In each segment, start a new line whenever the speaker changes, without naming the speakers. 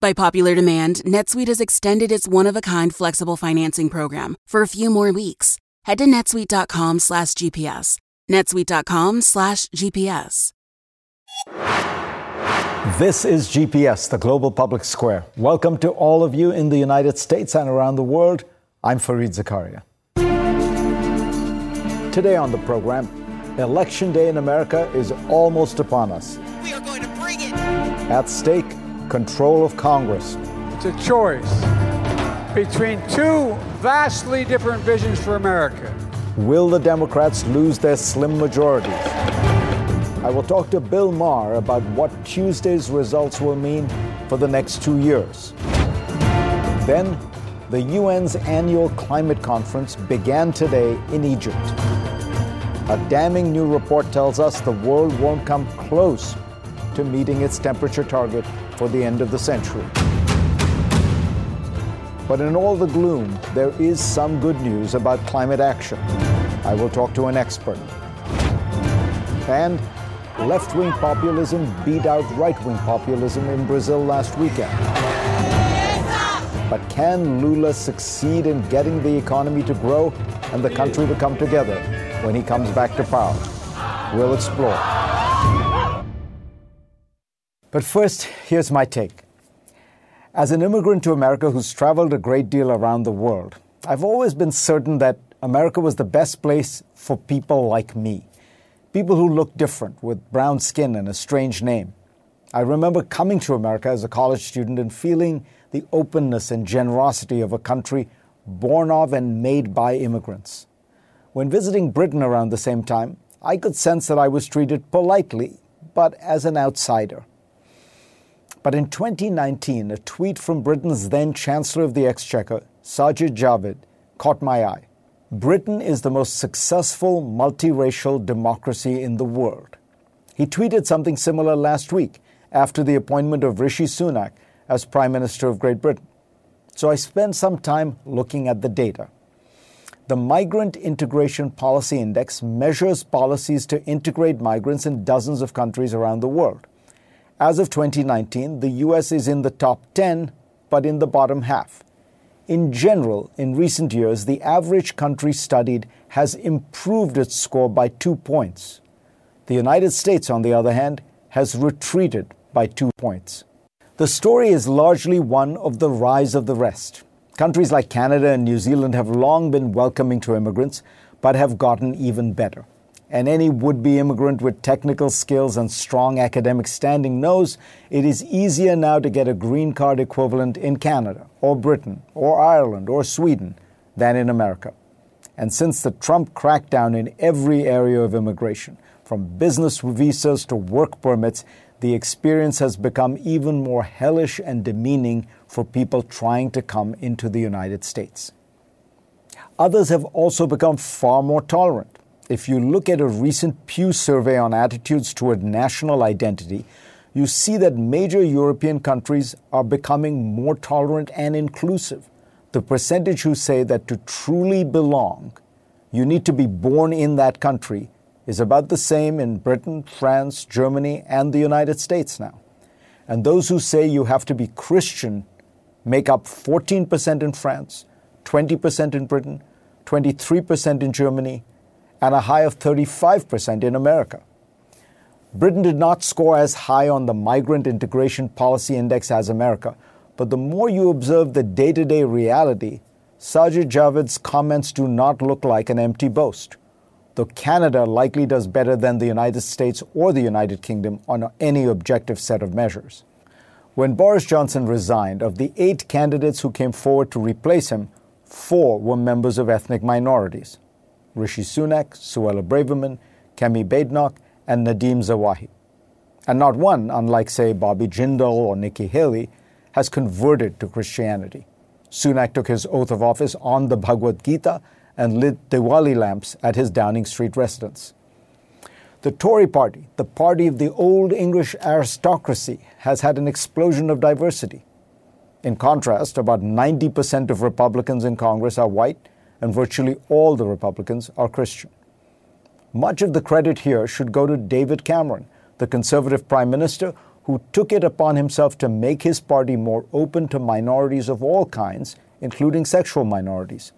By popular demand, NetSuite has extended its one-of-a-kind flexible financing program for a few more weeks. Head to netsuite.com slash GPS. netsuite.com slash GPS.
This is GPS, the global public square. Welcome to all of you in the United States and around the world. I'm Fareed Zakaria. Today on the program, Election Day in America is almost upon us.
We are going to bring it.
At stake, control of Congress.
It's a choice between two vastly different visions for America.
Will the Democrats lose their slim majorities? I will talk to Bill Maher about what Tuesday's results will mean for the next two years. Then, the UN's annual climate conference began today in Egypt. A damning new report tells us the world won't come close to meeting its temperature target for the end of the century. But in all the gloom, there is some good news about climate action. I will talk to an expert. And left wing populism beat out right wing populism in Brazil last weekend. But can Lula succeed in getting the economy to grow and the country to come together when he comes back to power? We'll explore. But first, here's my take. As an immigrant to America who's traveled a great deal around the world, I've always been certain that America was the best place for people like me. People who look different, with brown skin and a strange name. I remember coming to America as a college student and feeling the openness and generosity of a country born of and made by immigrants. When visiting Britain around the same time, I could sense that I was treated politely, but as an outsider. But in 2019, a tweet from Britain's then Chancellor of the Exchequer, Sajid Javid, caught my eye. Britain is the most successful multiracial democracy in the world. He tweeted something similar last week after the appointment of Rishi Sunak as Prime Minister of Great Britain. So I spent some time looking at the data. The Migrant Integration Policy Index measures policies to integrate migrants in dozens of countries around the world. As of 2019, the US is in the top 10, but in the bottom half. In general, in recent years, the average country studied has improved its score by two points. The United States, on the other hand, has retreated by two points. The story is largely one of the rise of the rest. Countries like Canada and New Zealand have long been welcoming to immigrants, but have gotten even better and any would be immigrant with technical skills and strong academic standing knows it is easier now to get a green card equivalent in Canada or Britain or Ireland or Sweden than in America. And since the Trump crackdown in every area of immigration, from business visas to work permits, the experience has become even more hellish and demeaning for people trying to come into the United States. Others have also become far more tolerant if you look at a recent Pew survey on attitudes toward national identity, you see that major European countries are becoming more tolerant and inclusive. The percentage who say that to truly belong, you need to be born in that country is about the same in Britain, France, Germany, and the United States now. And those who say you have to be Christian make up 14% in France, 20% in Britain, 23% in Germany, and a high of 35% in America. Britain did not score as high on the Migrant Integration Policy Index as America, but the more you observe the day to day reality, Sajid Javid's comments do not look like an empty boast. Though Canada likely does better than the United States or the United Kingdom on any objective set of measures. When Boris Johnson resigned, of the eight candidates who came forward to replace him, four were members of ethnic minorities. Rishi Sunak, Suella Braverman, Kemi Badenoch, and Nadhim Zahawi. And not one, unlike, say, Bobby Jindal or Nikki Haley, has converted to Christianity. Sunak took his oath of office on the Bhagavad Gita and lit Diwali lamps at his Downing Street residence. The Tory party, the party of the old English aristocracy, has had an explosion of diversity. In contrast, about 90% of Republicans in Congress are white, and virtually all the Republicans are Christian. Much of the credit here should go to David Cameron, the conservative prime minister who took it upon himself to make his party more open to minorities of all kinds, including sexual minorities.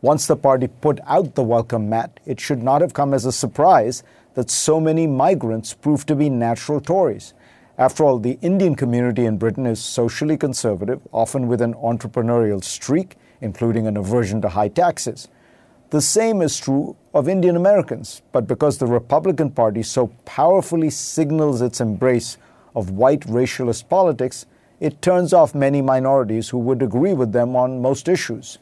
Once the party put out the welcome mat, it should not have come as a surprise that so many migrants proved to be natural Tories. After all, the Indian community in Britain is socially conservative, often with an entrepreneurial streak, including an aversion to high taxes. The same is true of Indian Americans, but because the Republican Party so powerfully signals its embrace of white racialist politics, it turns off many minorities who would agree with them on most issues.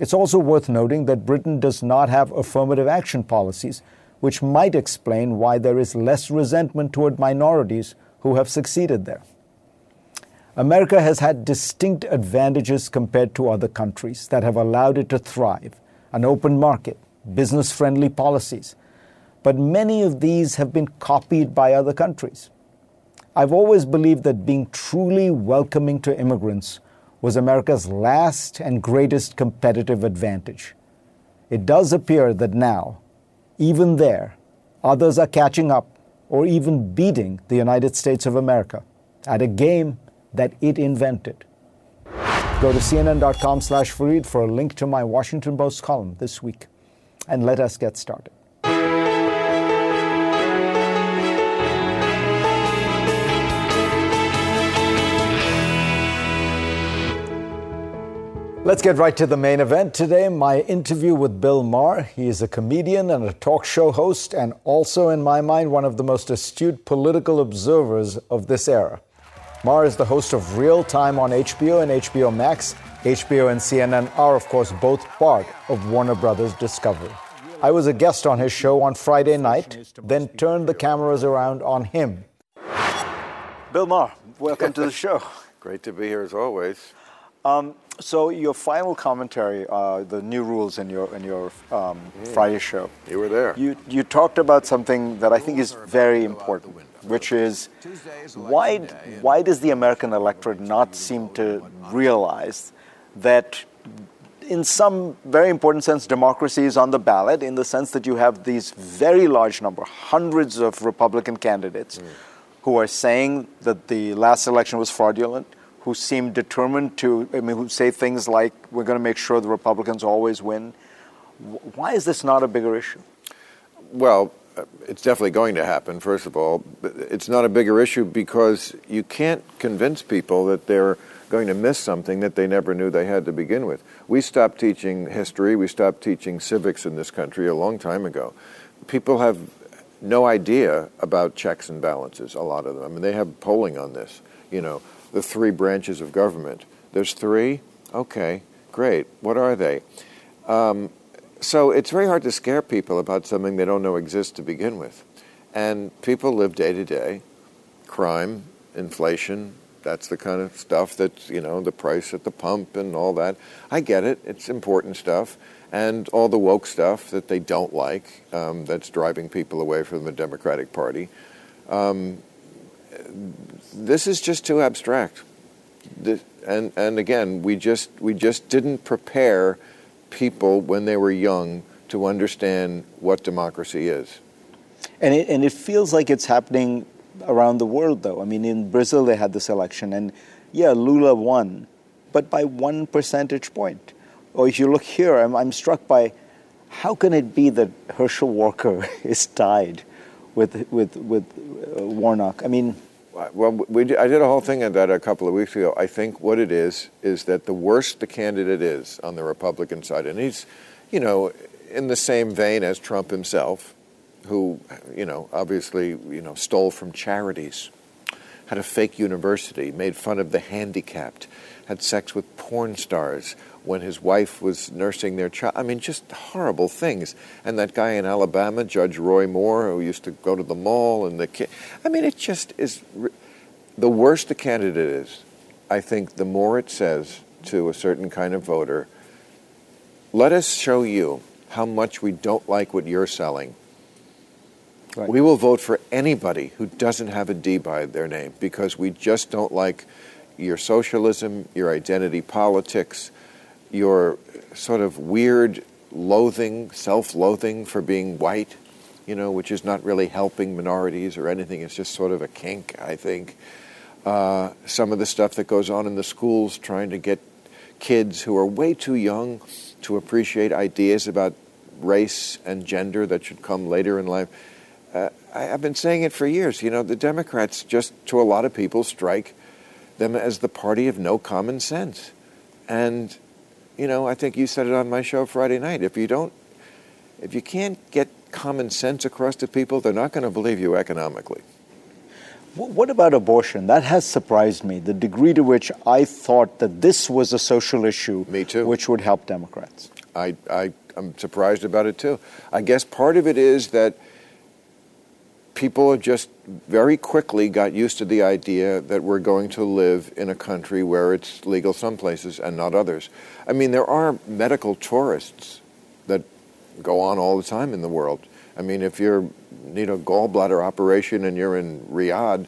It's also worth noting that Britain does not have affirmative action policies, which might explain why there is less resentment toward minorities who have succeeded there. America has had distinct advantages compared to other countries that have allowed it to thrive an open market, business friendly policies. But many of these have been copied by other countries. I've always believed that being truly welcoming to immigrants was America's last and greatest competitive advantage. It does appear that now, even there, others are catching up or even beating the United States of America at a game that it invented. Go to cnn.com slash Fareed for a link to my Washington Post column this week. And let us get started. Let's get right to the main event today. My interview with Bill Maher. He is a comedian and a talk show host, and also, in my mind, one of the most astute political observers of this era. Maher is the host of Real Time on HBO and HBO Max. HBO and CNN are, of course, both part of Warner Brothers Discovery. I was a guest on his show on Friday night, then turned the cameras around on him. Bill Maher, welcome to the show.
Great to be here as always.
Um, so your final commentary, uh, the new rules in your in your um, mm. Friday show.
You were there.
You you talked about something that I think is very important, which is why why does the American electorate not seem to realize that in some very important sense, democracy is on the ballot in the sense that you have these very large number, hundreds of Republican candidates mm. who are saying that the last election was fraudulent, who seem determined to, I mean, who say things like, we're going to make sure the Republicans always win. Why is this not a bigger issue?
Well, uh, it's definitely going to happen, first of all. It's not a bigger issue because you can't convince people that they're going to miss something that they never knew they had to begin with. We stopped teaching history, we stopped teaching civics in this country a long time ago. People have no idea about checks and balances, a lot of them. I mean, they have polling on this, you know the three branches of government. There's three? Okay, great. What are they? Um, so it's very hard to scare people about something they don't know exists to begin with. And people live day to day. Crime, inflation, that's the kind of stuff that's, you know, the price at the pump and all that. I get it. It's important stuff. And all the woke stuff that they don't like um, that's driving people away from the Democratic Party. Um, this is just too abstract. and and again, we just we just didn't prepare people when they were young to understand what democracy is.
And it, and it feels like it's happening around the world, though. I mean, in Brazil they had this election, and yeah, Lula won, but by one percentage point. Or if you look here, I'm, I'm struck by how can it be that Herschel Walker is tied with with with uh, Warnock? I mean,
well, we, I did a whole thing on that a couple of weeks ago. I think what it is is that the worse the candidate is on the Republican side, and he's, you know, in the same vein as Trump himself, who, you know, obviously, you know, stole from charities, had a fake university, made fun of the handicapped, had sex with porn stars, when his wife was nursing their child. I mean, just horrible things. And that guy in Alabama, Judge Roy Moore, who used to go to the mall and the kid. I mean, it just is. The worse the candidate is, I think the more it says to a certain kind of voter, let us show you how much we don't like what you're selling,
Right.
we will vote for anybody who doesn't have a D by their name because we just don't like your socialism, your identity politics, your sort of weird loathing, self loathing for being white, you know, which is not really helping minorities or anything. It's just sort of a kink, I think. Uh, some of the stuff that goes on in the schools trying to get kids who are way too young to appreciate ideas about race and gender that should come later in life. Uh, I, have been saying it for years. You know, the Democrats just, to a lot of people, strike them as the party of no common sense. And, you know, I think you said it on my show Friday night. If you don't, if you can't get common sense across to people, they're not going to believe you economically.
What about abortion? That has surprised me, the degree to which I thought that this was a social issue
Me too.
which would help Democrats.
I, I, I'm surprised about it too. I guess part of it is that people just very quickly got used to the idea that we're going to live in a country where it's legal some places and not others. I mean, there are medical tourists that go on all the time in the world. I mean, if you need a gallbladder operation and you're in Riyadh,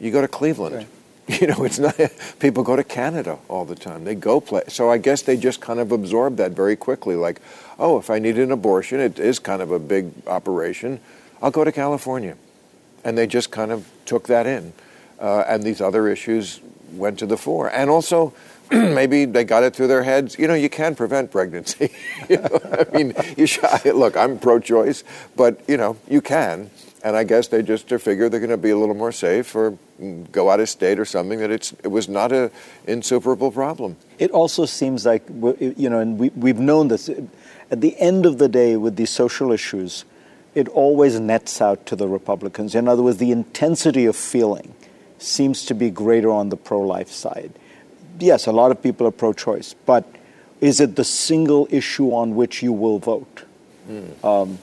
you go to Cleveland.
Right.
You know, it's not. People go to Canada all the time. They go play. So I guess they just kind of absorb that very quickly. Like, oh, if I need an abortion, it is kind of a big operation. I'll go to California, and they just kind of took that in, uh, and these other issues went to the fore. And also, maybe they got it through their heads. You know, you can prevent pregnancy. you know, I mean, you look. I'm pro-choice, but you know, you can. And I guess they just figure they're going to be a little more safe or go out of state or something. That it's it was not a insuperable problem.
It also seems like, you know, and we, we've known this. At the end of the day, with these social issues, it always nets out to the Republicans. In other words, the intensity of feeling seems to be greater on the pro life side. Yes, a lot of people are pro choice, but is it the single issue on which you will vote? Um,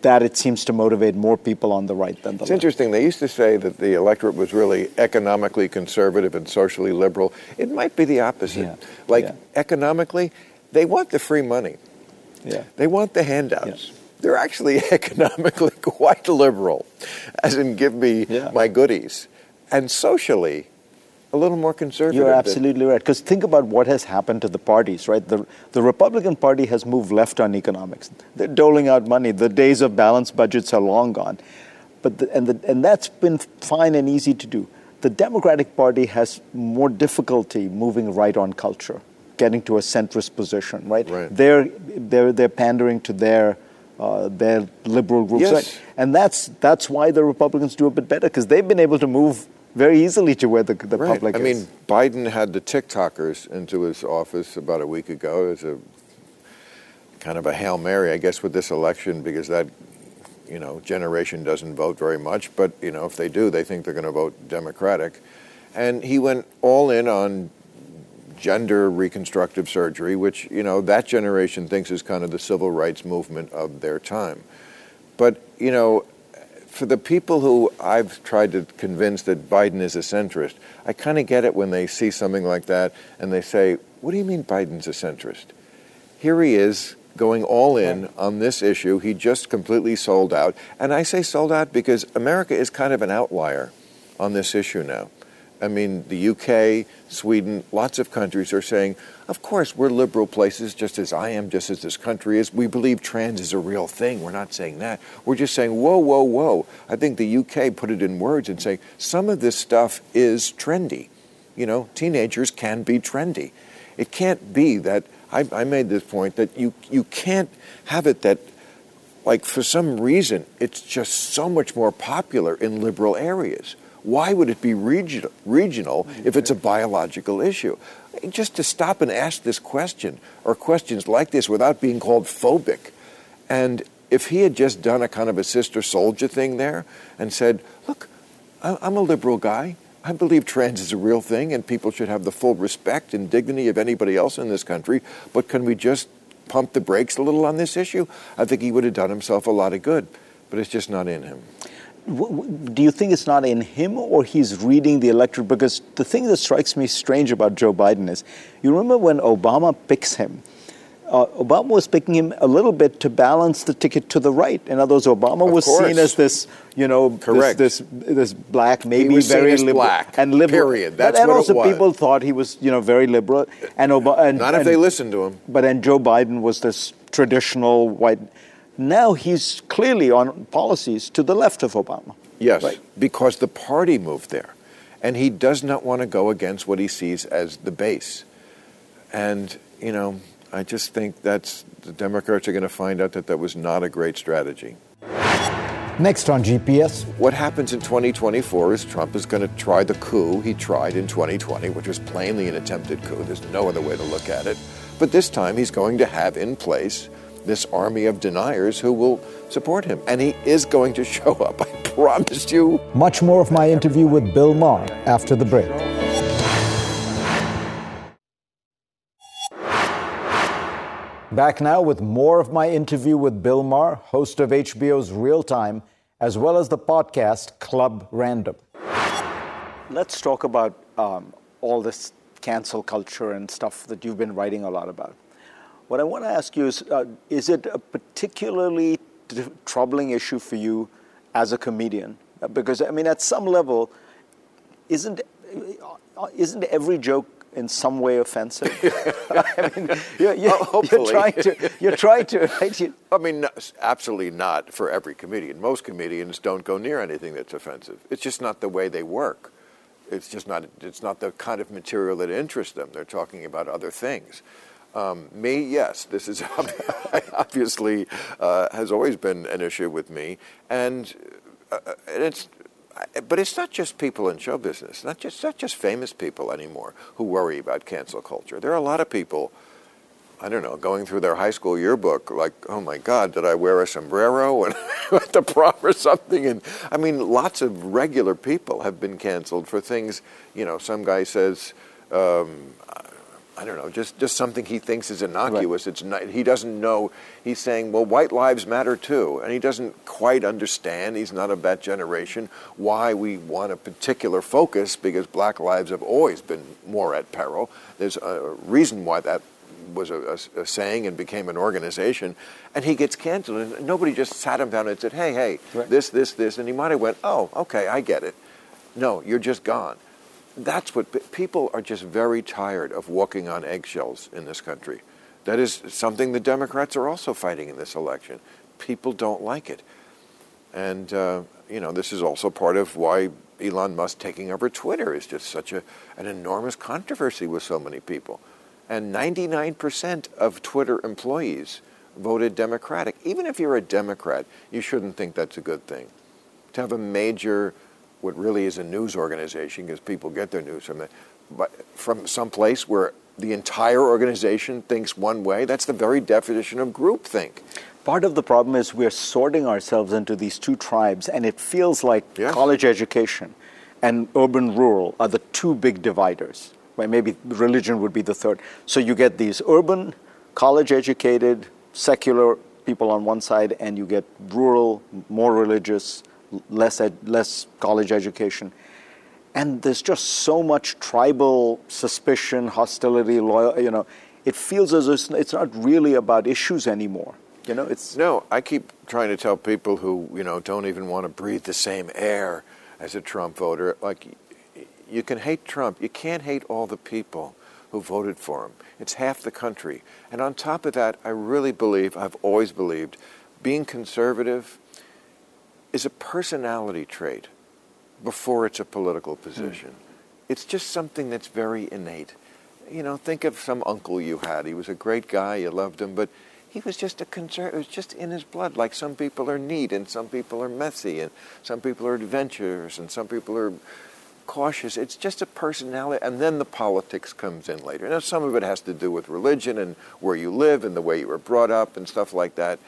that it seems to motivate more people on the right than the
It's
left.
interesting. They used to say that the electorate was really economically conservative and socially liberal. It might be the opposite.
Yeah.
Like
Yeah.
economically, they want the free money.
Yeah.
They want the handouts. They're actually economically quite liberal, as in give me
Yeah.
my goodies. And socially, a little more conservative.
You're absolutely right. Because think about what has happened to the parties, right? The, the Republican Party has moved left on economics. They're doling out money. The days of balanced budgets are long gone. But the, and, the, and that's been fine and easy to do. The Democratic Party has more difficulty moving right on culture, getting to a centrist position, right?
Right.
They're, they're, they're pandering to their, uh, their liberal groups.
Yes.
Right? And that's, that's why the Republicans do a bit better, because they've been able to move very easily to where the, the
Right.
public
I
is.
mean, Biden had the TikTokers into his office about a week ago as a kind of a hail mary, I guess, with this election because that you know generation doesn't vote very much, but you know if they do, they think they're going to vote Democratic, and he went all in on gender reconstructive surgery, which you know that generation thinks is kind of the civil rights movement of their time, but you know for the people who I've tried to convince that Biden is a centrist, I kind of get it when they see something like that and they say, What do you mean Biden's a centrist? Here he is going all in on this issue. He just completely sold out. And I say sold out because America is kind of an outlier on this issue now. I mean, the UK, Sweden, lots of countries are saying, of course, we're liberal places, just as I am, just as this country is. We believe trans is a real thing. We're not saying that. We're just saying, whoa, whoa, whoa. I think the UK put it in words and saying, some of this stuff is trendy. You know, teenagers can be trendy. It can't be that, I, I made this point, that you, you can't have it that like for some reason it's just so much more popular in liberal areas why would it be regional, regional if it's a biological issue just to stop and ask this question or questions like this without being called phobic and if he had just done a kind of a Sister Souljah thing there and said look i'm a liberal guy I believe trans is a real thing and people should have the full respect and dignity of anybody else in this country, but can we just pump the brakes a little on this issue? I think he would have done himself a lot of good, but it's just not in him.
Do you think it's not in him or he's reading the electorate? Because the thing that strikes me strange about Joe Biden is you remember when Obama picks him, uh, Obama was picking him a little bit to balance the ticket to the right. In other words, Obama
Of
was
course.
seen as this, you know,
Correct.
this this black, maybe very liberal
black,
and liberal.
period.
But-
That's
and
what it
also
was.
people thought he was, you know, very liberal. And Obama, and,
Not if
and-
they listened to him.
But then Joe Biden was this traditional white. Now he's clearly on policies to the left of Obama.
Yes,
Right.
because the party moved there. And he does not want to go against what he sees as the base. And, you know, I just think that's the Democrats are going to find out that that was not a great strategy.
Next on GPS,
What happens in 2024 is Trump is going to try the coup he tried in 2020, which was plainly an attempted coup. There's no other way to look at it. But this time he's going to have in place this army of deniers who will support him. And he is going to show up. I promise you.
much more of my interview with Bill Maher after the break. Back now with more of my interview with Bill Maher, host of HBO's Real Time, as well as the podcast Club Random. Let's talk about um, all this cancel culture and stuff that you've been writing a lot about. What I want to ask you is uh, is it a particularly t- troubling issue for you as a comedian? Uh, Because, I mean, at some level, isn't, uh, isn't every joke in some way offensive? I mean, you're, you're, you're trying to, you're trying to, right? You-
I mean, no, absolutely not for every comedian. Most comedians don't go near anything that's offensive. It's just not the way they work. It's just not. It's not the kind of material that interests them. They're talking about other things. Um, me, yes, this is obviously uh, has always been an issue with me, and, uh, and it's. But it's not just people in show business, not just not just famous people anymore who worry about cancel culture. There are a lot of people I don't know, going through their high school yearbook, like, oh my God, did I wear a sombrero and at the prom or something? And I mean, lots of regular people have been canceled for things. You know, some guy says, um, I don't know, just, just something he thinks is innocuous. It's not, he doesn't know. He's saying, well, white lives matter too, and he doesn't quite understand. He's not of that generation. Why we want a particular focus because black lives have always been more at peril. There's a reason why that was a, a- a saying and became an organization, and he gets canceled, and nobody just sat him down and said, "Hey, hey, this, this, this," and he might have went, "Oh, okay, I get it." No, you're just gone. That's what people are just very tired of walking on eggshells in this country. That is something the Democrats are also fighting in this election. People don't like it. And, uh, you know, this is also part of why Elon Musk taking over Twitter is just such a, an enormous controversy with so many people. And 99% of Twitter employees voted Democratic. Even if you're a Democrat, you shouldn't think that's a good thing. To have a major, what really is a news organization, because people get their news from it, but from some place where the entire organization thinks one way, that's the very definition of groupthink.
Part of the problem is we're sorting ourselves into these two tribes, and it feels like
Yes.
college education and urban rural are the two big dividers. Right? Maybe religion would be the third. So you get these urban, college educated, secular people on one side, and you get rural, more religious, less, ed- less college education. And there's just so much tribal suspicion, hostility, loyal, you know. It feels as if it's not really about issues anymore. You know, it's
No, I keep trying to tell people who, you know, don't even want to breathe the same air as a Trump voter, like, you can hate Trump. You can't hate all the people who voted for him. It's half the country. And on top of that, I really believe, I've always believed, being conservative is a personality trait before it's a political hmm. position. It's just something that's very innate. You know, think of some uncle you had. He was a great guy, you loved him, but he was just a conservative. It was just in his blood. Like some people are neat, and some people are messy, and some people are adventurous, and some people are cautious. It's just a personality, and then the politics comes in later. Now, some of it has to do with religion and where you live and the way you were brought up and stuff like that.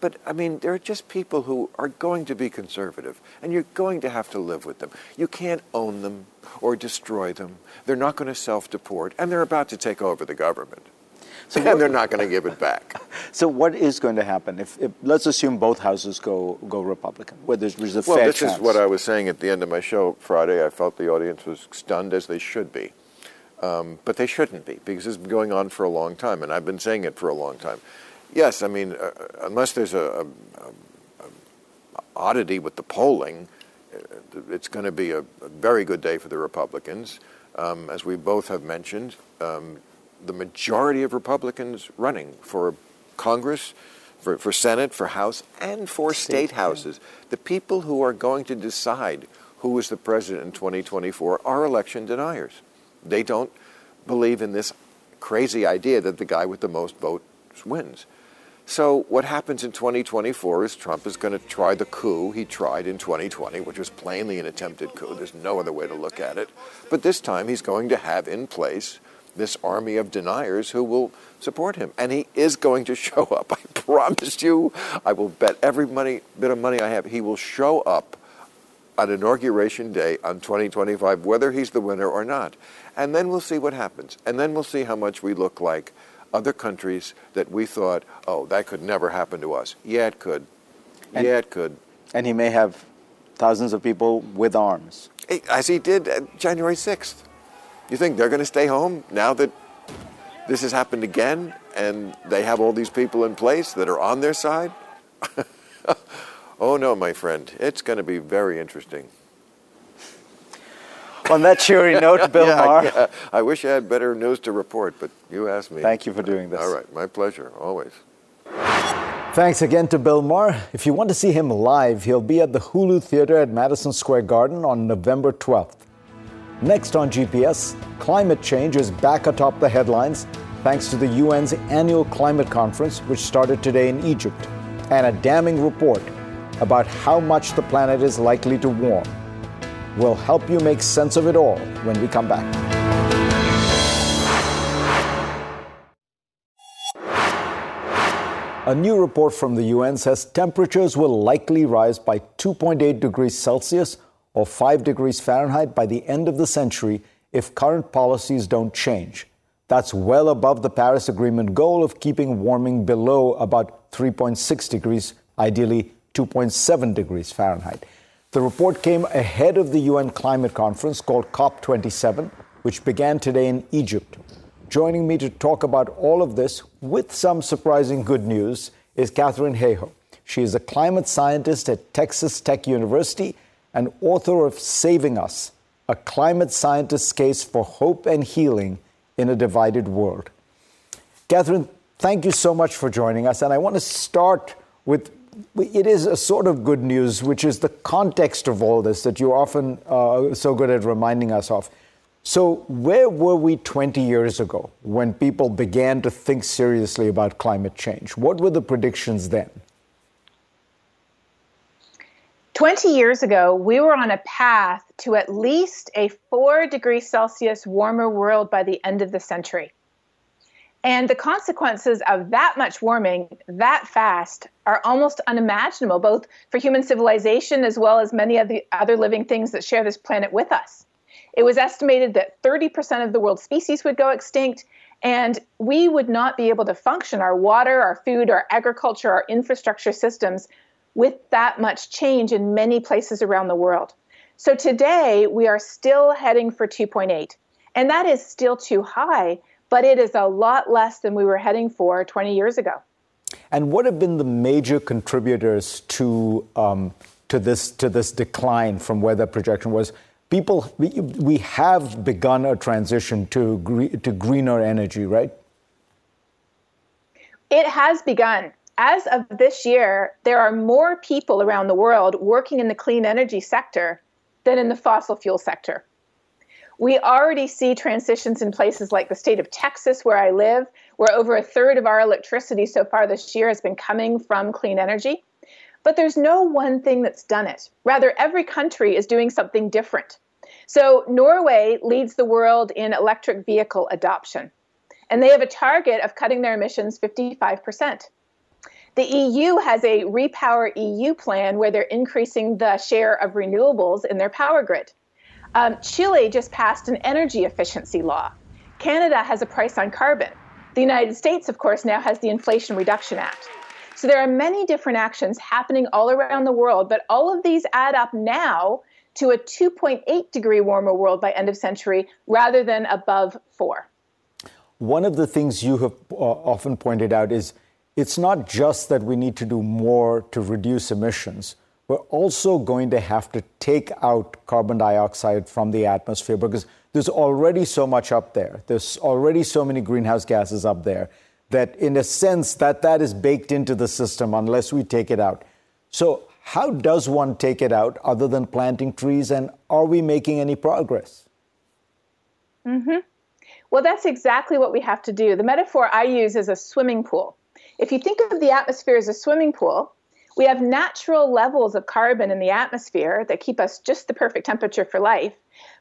But I mean, there are just people who are going to be conservative, and you're going to have to live with them. You can't own them or destroy them. They're not going to self deport, and they're about to take over the government.
So
and they're not going to give it back.
So what is going to happen if, if let's assume both houses go go Republican, where there's, there's a
Well,
fair
this
chance?
is what I was saying at the end of my show Friday. I felt the audience was stunned, as they should be. Um, but they shouldn't be because it's been going on for a long time, and I've been saying it for a long time. Yes, I mean, uh, unless there's a, a, a, oddity with the polling, uh, it's going to be a, very good day for the Republicans. Um, as we both have mentioned, um, the majority of Republicans running for Congress, for, for Senate, for House, and for state, state houses. Yeah. The people who are going to decide who is the president in 2024 are election deniers. They don't believe in this crazy idea that the guy with the most votes wins. So what happens in 2024 is Trump is going to try the coup he tried in 2020, which was plainly an attempted coup. There's no other way to look at it. But this time he's going to have in place this army of deniers who will support him. And he is going to show up. I promise you. I will bet every money, bit of money I have, he will show up on inauguration day on 2025, whether he's the winner or not. And then we'll see what happens. And then we'll see how much we look like other countries that we thought, oh, that could never happen to us. Yeah, it could. And, yeah, it could.
And he may have thousands of people with arms.
As he did uh, January 6th. You think they're going to stay home now that this has happened again and they have all these people in place that are on their side? oh no, my friend. It's going to be very interesting.
On that cheery note, Bill
yeah,
Maher.
Yeah. I wish I had better news to report, but you asked me.
Thank you for doing this.
All right, my pleasure, always.
Thanks again to Bill Maher. If you want to see him live, he'll be at the Hulu Theater at Madison Square Garden on November 12th. Next on GPS, climate change is back atop the headlines thanks to the UN's annual climate conference, which started today in Egypt, and a damning report about how much the planet is likely to warm. We'll help you make sense of it all when we come back. A new report from the UN says temperatures will likely rise by 2.8 degrees Celsius or 5 degrees Fahrenheit by the end of the century if current policies don't change. That's well above the Paris Agreement goal of keeping warming below about 3.6 degrees, ideally 2.7 degrees Fahrenheit. The report came ahead of the UN climate conference called COP27, which began today in Egypt. Joining me to talk about all of this with some surprising good news is Katharine Hayhoe. She is a climate scientist at Texas Tech University and author of Saving Us A Climate Scientist's Case for Hope and Healing in a Divided World. Catherine, thank you so much for joining us. And I want to start with it is a sort of good news, which is the context of all this that you're often uh, so good at reminding us of. So, where were we 20 years ago when people began to think seriously about climate change? What were the predictions then?
20 years ago, we were on a path to at least a 4 degrees Celsius warmer world by the end of the century. And the consequences of that much warming that fast are almost unimaginable, both for human civilization as well as many of the other living things that share this planet with us. It was estimated that 30% of the world's species would go extinct, and we would not be able to function our water, our food, our agriculture, our infrastructure systems with that much change in many places around the world. So today we are still heading for 2.8. And that is still too high, but it is a lot less than we were heading for 20 years ago.
And what have been the major contributors to um, to this to this decline from where the projection was? People, we, we have begun a transition to gre- to greener energy, right?
It has begun as of this year, there are more people around the world working in the clean energy sector than in the fossil fuel sector. We already see transitions in places like the state of Texas, where I live, where over a third of our electricity so far this year has been coming from clean energy. But there's no one thing that's done it. Rather, every country is doing something different. So, Norway leads the world in electric vehicle adoption, and they have a target of cutting their emissions 55%. The EU has a Repower EU plan where they're increasing the share of renewables in their power grid. Um, Chile just passed an energy efficiency law. Canada has a price on carbon. The United States, of course, now has the Inflation Reduction Act. So there are many different actions happening all around the world, but all of these add up now to a 2.8 degree warmer world by end of century rather than above 4.
One of the things you have uh, often pointed out is it's not just that we need to do more to reduce emissions. We're also going to have to take out carbon dioxide from the atmosphere because there's already so much up there. There's already so many greenhouse gases up there that in a sense that that is baked into the system unless we take it out. So how does one take it out other than planting trees and are we making any progress?
Mhm. Well, that's exactly what we have to do. The metaphor I use is a swimming pool. If you think of the atmosphere as a swimming pool, we have natural levels of carbon in the atmosphere that keep us just the perfect temperature for life.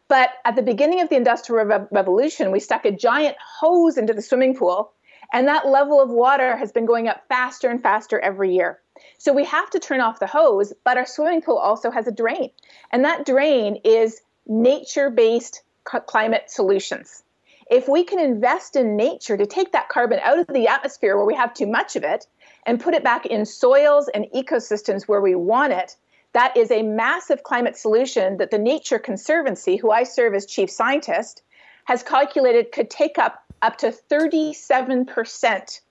But at the beginning of the Industrial Re- Revolution, we stuck a giant hose into the swimming pool, and that level of water has been going up faster and faster every year. So we have to turn off the hose, but our swimming pool also has a drain. And that drain is nature based climate solutions. If we can invest in nature to take that carbon out of the atmosphere where we have too much of it and put it back in soils and ecosystems where we want it, that is a massive climate solution that the Nature Conservancy, who I serve as chief scientist, has calculated could take up up to 37%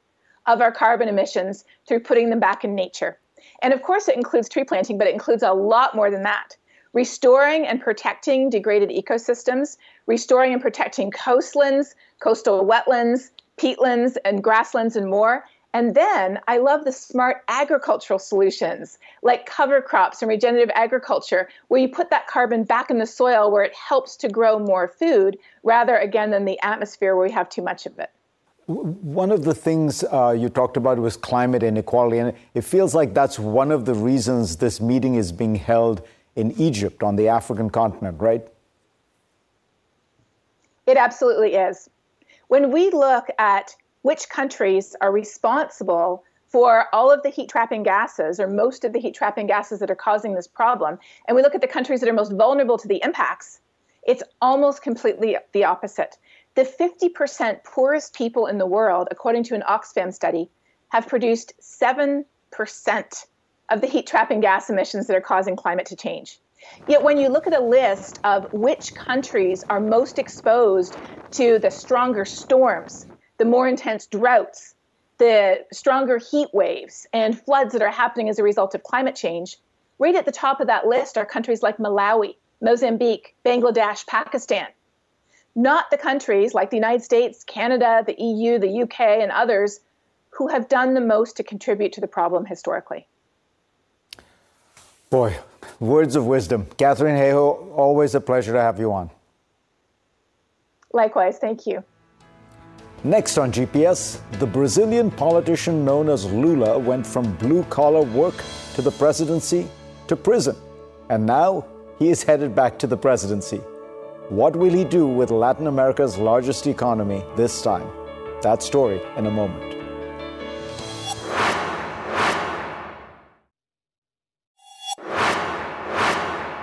of our carbon emissions through putting them back in nature. And of course, it includes tree planting, but it includes a lot more than that restoring and protecting degraded ecosystems, restoring and protecting coastlands, coastal wetlands, peatlands, and grasslands, and more. And then I love the smart agricultural solutions like cover crops and regenerative agriculture, where you put that carbon back in the soil where it helps to grow more food rather, again, than the atmosphere where we have too much of it.
One of the things uh, you talked about was climate inequality, and it feels like that's one of the reasons this meeting is being held in Egypt on the African continent, right?
It absolutely is. When we look at which countries are responsible for all of the heat trapping gases or most of the heat trapping gases that are causing this problem, and we look at the countries that are most vulnerable to the impacts, it's almost completely the opposite. The 50% poorest people in the world, according to an Oxfam study, have produced 7% of the heat trapping gas emissions that are causing climate to change. Yet, when you look at a list of which countries are most exposed to the stronger storms, the more intense droughts, the stronger heat waves, and floods that are happening as a result of climate change, right at the top of that list are countries like Malawi, Mozambique, Bangladesh, Pakistan. Not the countries like the United States, Canada, the EU, the UK, and others who have done the most to contribute to the problem historically.
Boy, words of wisdom. Katharine Hayhoe, always a pleasure to have you on.
Likewise, thank you.
Next on GPS, the Brazilian politician known as Lula went from blue collar work to the presidency to prison. And now he is headed back to the presidency. What will he do with Latin America's largest economy this time? That story in a moment.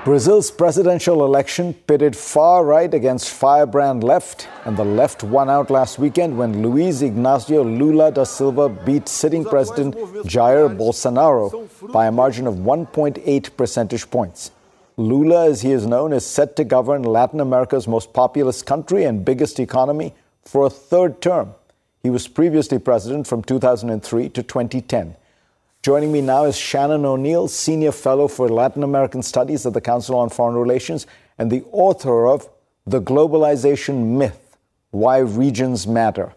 Brazil's presidential election pitted far right against firebrand left, and the left won out last weekend when Luiz Inacio Lula da Silva beat sitting President Jair Bolsonaro by a margin of 1.8 percentage points. Lula, as he is known, is set to govern Latin America's most populous country and biggest economy for a third term. He was previously president from 2003 to 2010. Joining me now is Shannon O'Neil, Senior Fellow for Latin American Studies at the Council on Foreign Relations and the author of The Globalization Myth Why Regions Matter.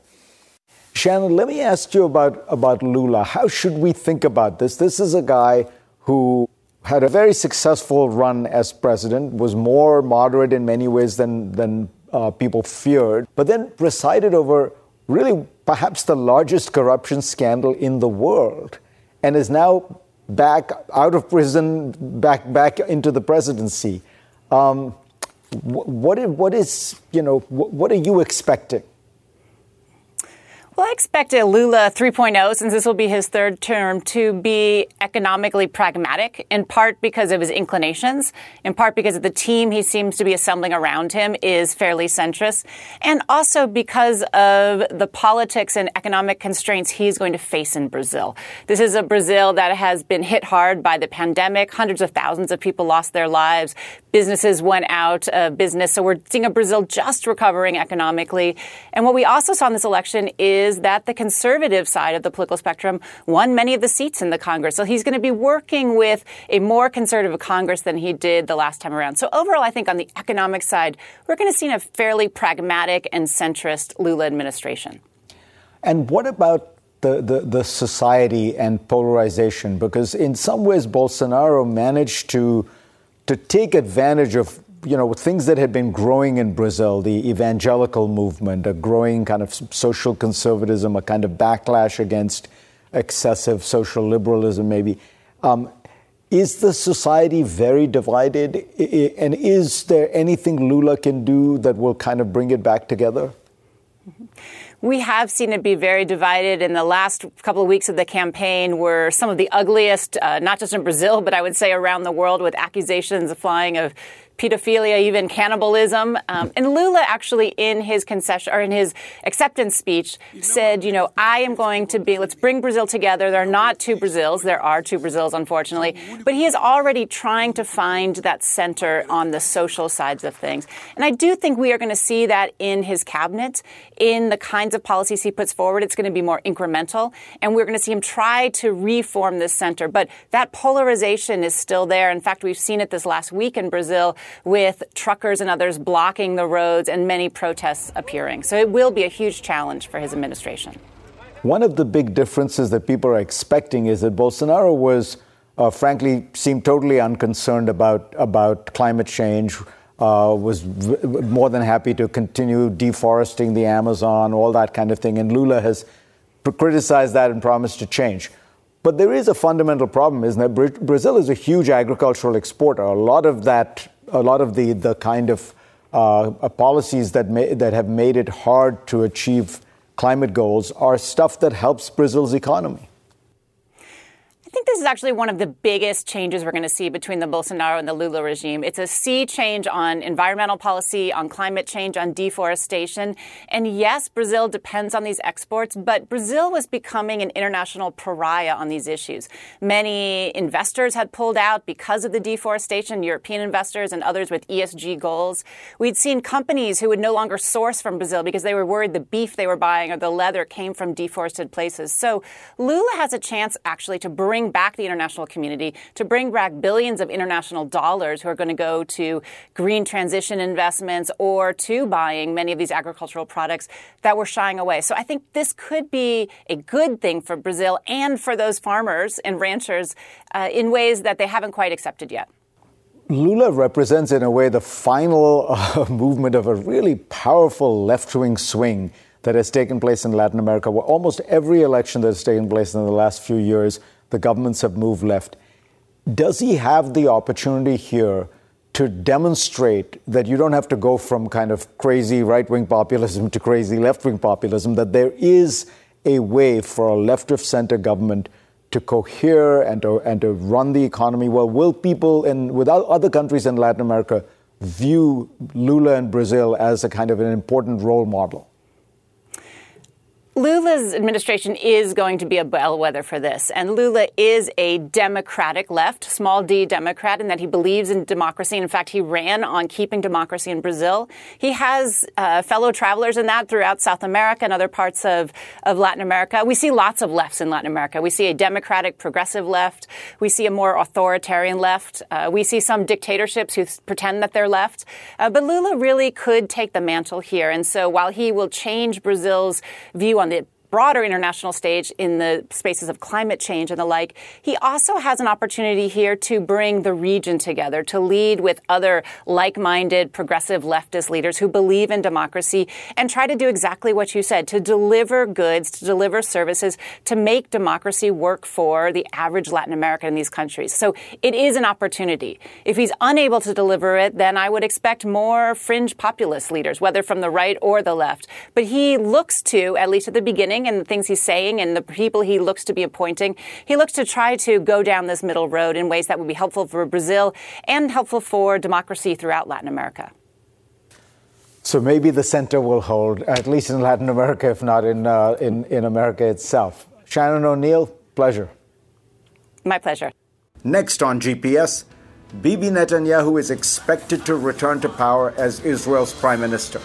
Shannon, let me ask you about, about Lula. How should we think about this? This is a guy who had a very successful run as president, was more moderate in many ways than, than uh, people feared, but then presided over really perhaps the largest corruption scandal in the world and is now back out of prison, back back into the presidency. Um, what, what is you know what are you expecting?
Well, I expect a Lula 3.0, since this will be his third term, to be economically pragmatic, in part because of his inclinations, in part because of the team he seems to be assembling around him is fairly centrist, and also because of the politics and economic constraints he's going to face in Brazil. This is a Brazil that has been hit hard by the pandemic. Hundreds of thousands of people lost their lives. Businesses went out of business. So we're seeing a Brazil just recovering economically. And what we also saw in this election is that the conservative side of the political spectrum won many of the seats in the Congress. So he's going to be working with a more conservative Congress than he did the last time around. So overall, I think on the economic side, we're going to see a fairly pragmatic and centrist Lula administration.
And what about the, the, the, society and polarization? Because in some ways, Bolsonaro managed to, to take advantage of you know, things that had been growing in Brazil, the evangelical movement, a growing kind of social conservatism, a kind of backlash against excessive social liberalism, maybe. Um, is the society very divided? And is there anything Lula can do that will kind of bring it back together?
We have seen it be very divided. In the last couple of weeks of the campaign were some of the ugliest, uh, not just in Brazil, but I would say around the world, with accusations flying of pedophilia, even cannibalism. Um, and Lula actually, in his concession or in his acceptance speech, said, you know, I am going to be, let's bring Brazil together. There are not two Brazils. There are two Brazils, unfortunately. But he is already trying to find that center on the social sides of things. And I do think we are going to see that in his cabinet, in the kinds of policies he puts forward. It's going to be more incremental. And we're going to see him try to reform this center. But that polarization is still there. In fact, we've seen it this last week in Brazil with truckers and others blocking the roads and many protests appearing. So it will be a huge challenge for his administration.
One of the big differences that people are expecting is that Bolsonaro was, uh, frankly, seemed totally unconcerned about, about climate change, uh, was v- more than happy to continue deforesting the Amazon, all that kind of thing. And Lula has criticized that and promised to change. But there is a fundamental problem, isn't there? Brazil is a huge agricultural exporter. A lot of that a lot of the, the kind of uh, uh, policies that, may, that have made it hard to achieve climate goals are stuff that helps Brazil's economy.
I think this is actually one of the biggest changes we're going to see between the Bolsonaro and the Lula regime. It's a sea change on environmental policy, on climate change, on deforestation. And yes, Brazil depends on these exports, but Brazil was becoming an international pariah on these issues. Many investors had pulled out because of the deforestation, European investors and others with ESG goals. We'd seen companies who would no longer source from Brazil because they were worried the beef they were buying or the leather came from deforested places. So Lula has a chance actually to bring bring back the international community, to bring back billions of international dollars who are going to go to green transition investments or to buying many of these agricultural products that we're shying away. So I think this could be a good thing for Brazil and for those farmers and ranchers uh, in ways that they haven't quite accepted yet.
Lula represents, in a way, the final uh, movement of a really powerful left wing swing that has taken place in Latin America, where almost every election that has taken place in the last few years the governments have moved left. Does he have the opportunity here to demonstrate that you don't have to go from kind of crazy right wing populism to crazy left wing populism, that there is a way for a left of center government to cohere and to, and to run the economy well? Will people in without other countries in Latin America view Lula and Brazil as a kind of an important role model?
Lula's administration is going to be a bellwether for this. And Lula is a democratic left, small d Democrat, in that he believes in democracy. In fact, he ran on keeping democracy in Brazil. He has uh, fellow travelers in that throughout South America and other parts of, of Latin America. We see lots of lefts in Latin America. We see a democratic, progressive left. We see a more authoritarian left. Uh, we see some dictatorships who pretend that they're left. Uh, but Lula really could take the mantle here. And so while he will change Brazil's view on on the broader international stage in the spaces of climate change and the like, he also has an opportunity here to bring the region together, to lead with other like-minded progressive leftist leaders who believe in democracy and try to do exactly what you said, to deliver goods, to deliver services, to make democracy work for the average Latin American in these countries. So it is an opportunity. If he's unable to deliver it, then I would expect more fringe populist leaders, whether from the right or the left. But he looks to, at least at the beginning, doing and the things he's saying and the people he looks to be appointing, he looks to try to go down this middle road in ways that would be helpful for Brazil and helpful for democracy throughout Latin America.
So maybe the center will hold, at least in Latin America, if not in, uh, in, in America itself. Shannon O'Neil, pleasure.
My pleasure.
Next on GPS, Bibi Netanyahu is expected to return to power as Israel's prime minister.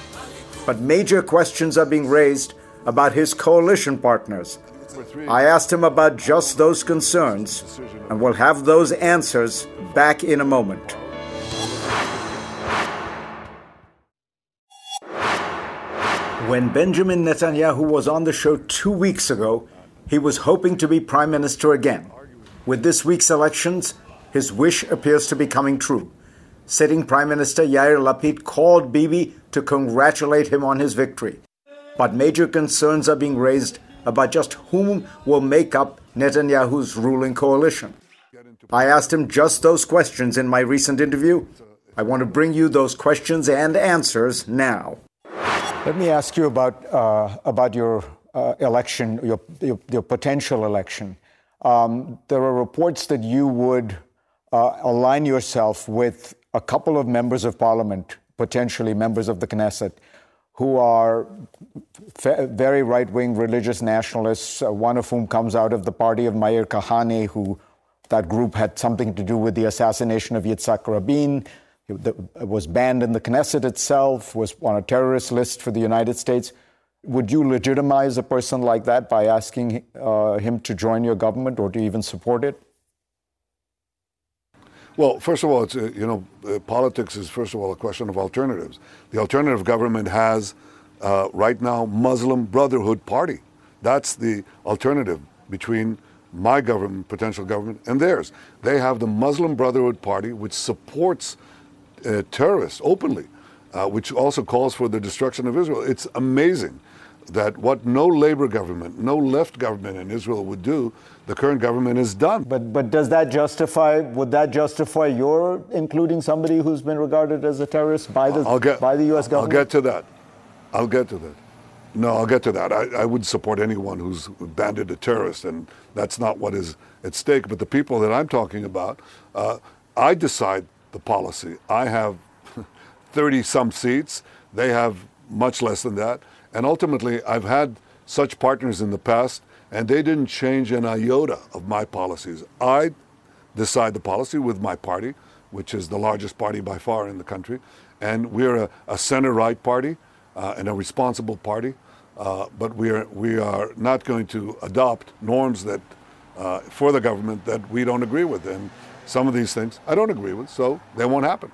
But major questions are being raised about his coalition partners. I asked him about just those concerns, and we'll have those answers back in a moment. When Benjamin Netanyahu was on the show two weeks ago, he was hoping to be prime minister again. With this week's elections, his wish appears to be coming true. Sitting Prime Minister Yair Lapid called Bibi to congratulate him on his victory. But major concerns are being raised about just whom will make up Netanyahu's ruling coalition. I asked him just those questions in my recent interview. I want to bring you those questions and answers now. Let me ask you about, uh, about your uh, election, your, your, your, potential election. Um, there are reports that you would uh, align yourself with a couple of members of parliament, potentially members of the Knesset, who are very right wing religious nationalists, uh, one of whom comes out of the party of Meir Kahane, who that group had something to do with the assassination of Yitzhak Rabin was banned in the Knesset itself, was on a terrorist list for the United States. Would you legitimize a person like that by asking uh, him to join your government or to even support it?
Well, first of all, it's, uh, you know, uh, politics is first of all a question of alternatives. The alternative government has uh, right now Muslim Brotherhood Party. That's the alternative between my government, potential government, and theirs. They have the Muslim Brotherhood Party, which supports uh, terrorists openly, which also calls for the destruction of Israel. It's amazing that what no labor government, no left government in Israel would do, the current government has done.
But but does that justify? Would that justify your including somebody who's been regarded as a terrorist by the get, by the U.S. government?
I'll get to that. I'll get to that. No, I'll get to that. I, I would support anyone who's banded a terrorist, and that's not what is at stake. But the people that I'm talking about, uh, I decide the policy. I have 30 some seats. They have much less than that. And ultimately, I've had such partners in the past, and they didn't change an iota of my policies. I decide the policy with my party, which is the largest party by far in the country. And we're a, a center right party uh, and a responsible party. Uh, but we are, we are not going to adopt norms that, uh, for the government that we don't agree with. And some of these things I don't agree with, so they won't happen.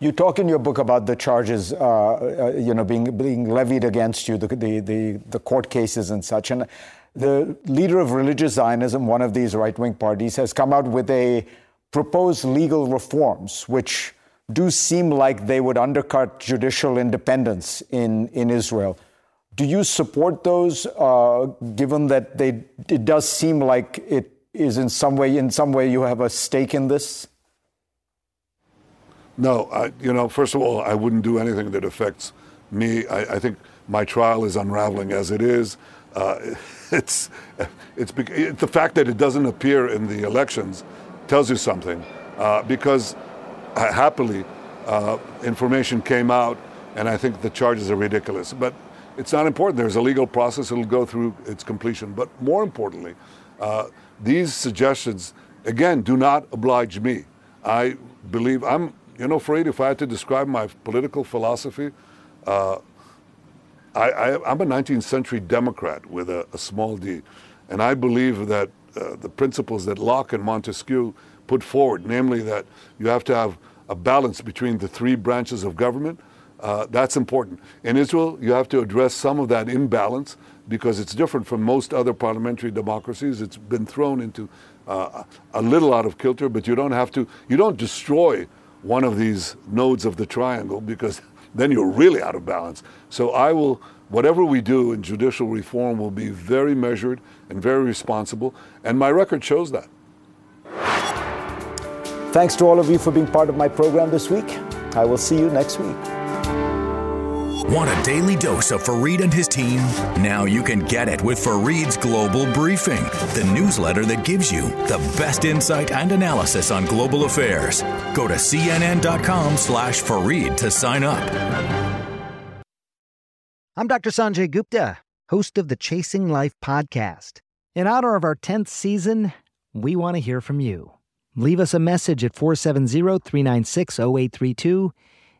You talk in your book about the charges, uh, uh, you know, being being levied against you, the, the, the the court cases and such. And the leader of religious Zionism, one of these right-wing parties, has come out with a proposed legal reforms, which do seem like they would undercut judicial independence in in Israel. Do you support those, uh, given that they it does seem like it is in some way in some way you have a stake in this?
No, I, you know, first of all, I wouldn't do anything that affects me. I, I think my trial is unraveling as it is. Uh, it's, it's it, the fact that it doesn't appear in the elections tells you something, uh, because uh, happily uh, information came out, and I think the charges are ridiculous. But it's not important. There's a legal process; it'll go through its completion. But more importantly, uh, these suggestions again do not oblige me. I believe I'm you know, Fareed, if I had to describe my political philosophy, uh, I, am a 19th century Democrat with a, a, small d. And I believe that uh, the principles that Locke and Montesquieu put forward, namely that you have to have a balance between the three branches of government, uh, that's important. In Israel, you have to address some of that imbalance because it's different from most other parliamentary democracies. It's been thrown into uh, a little out of kilter, but you don't have to, you don't destroy one of these nodes of the triangle because then you're really out of balance. So I will, whatever we do in judicial reform will be very measured and very responsible, and my record shows that.
Thanks to all of you for being part of my program this week. I will see you next week.
Want a daily dose of Fareed and his team? Now you can get it with Fareed's Global Briefing, the newsletter that gives you the best insight and analysis on global affairs. Go to cnn.com slash Fareed to sign up.
I'm Dr. Sanjay Gupta, host of the Chasing Life podcast. In honor of our 10th season, we want to hear from you. Leave us a message at 470 396 0832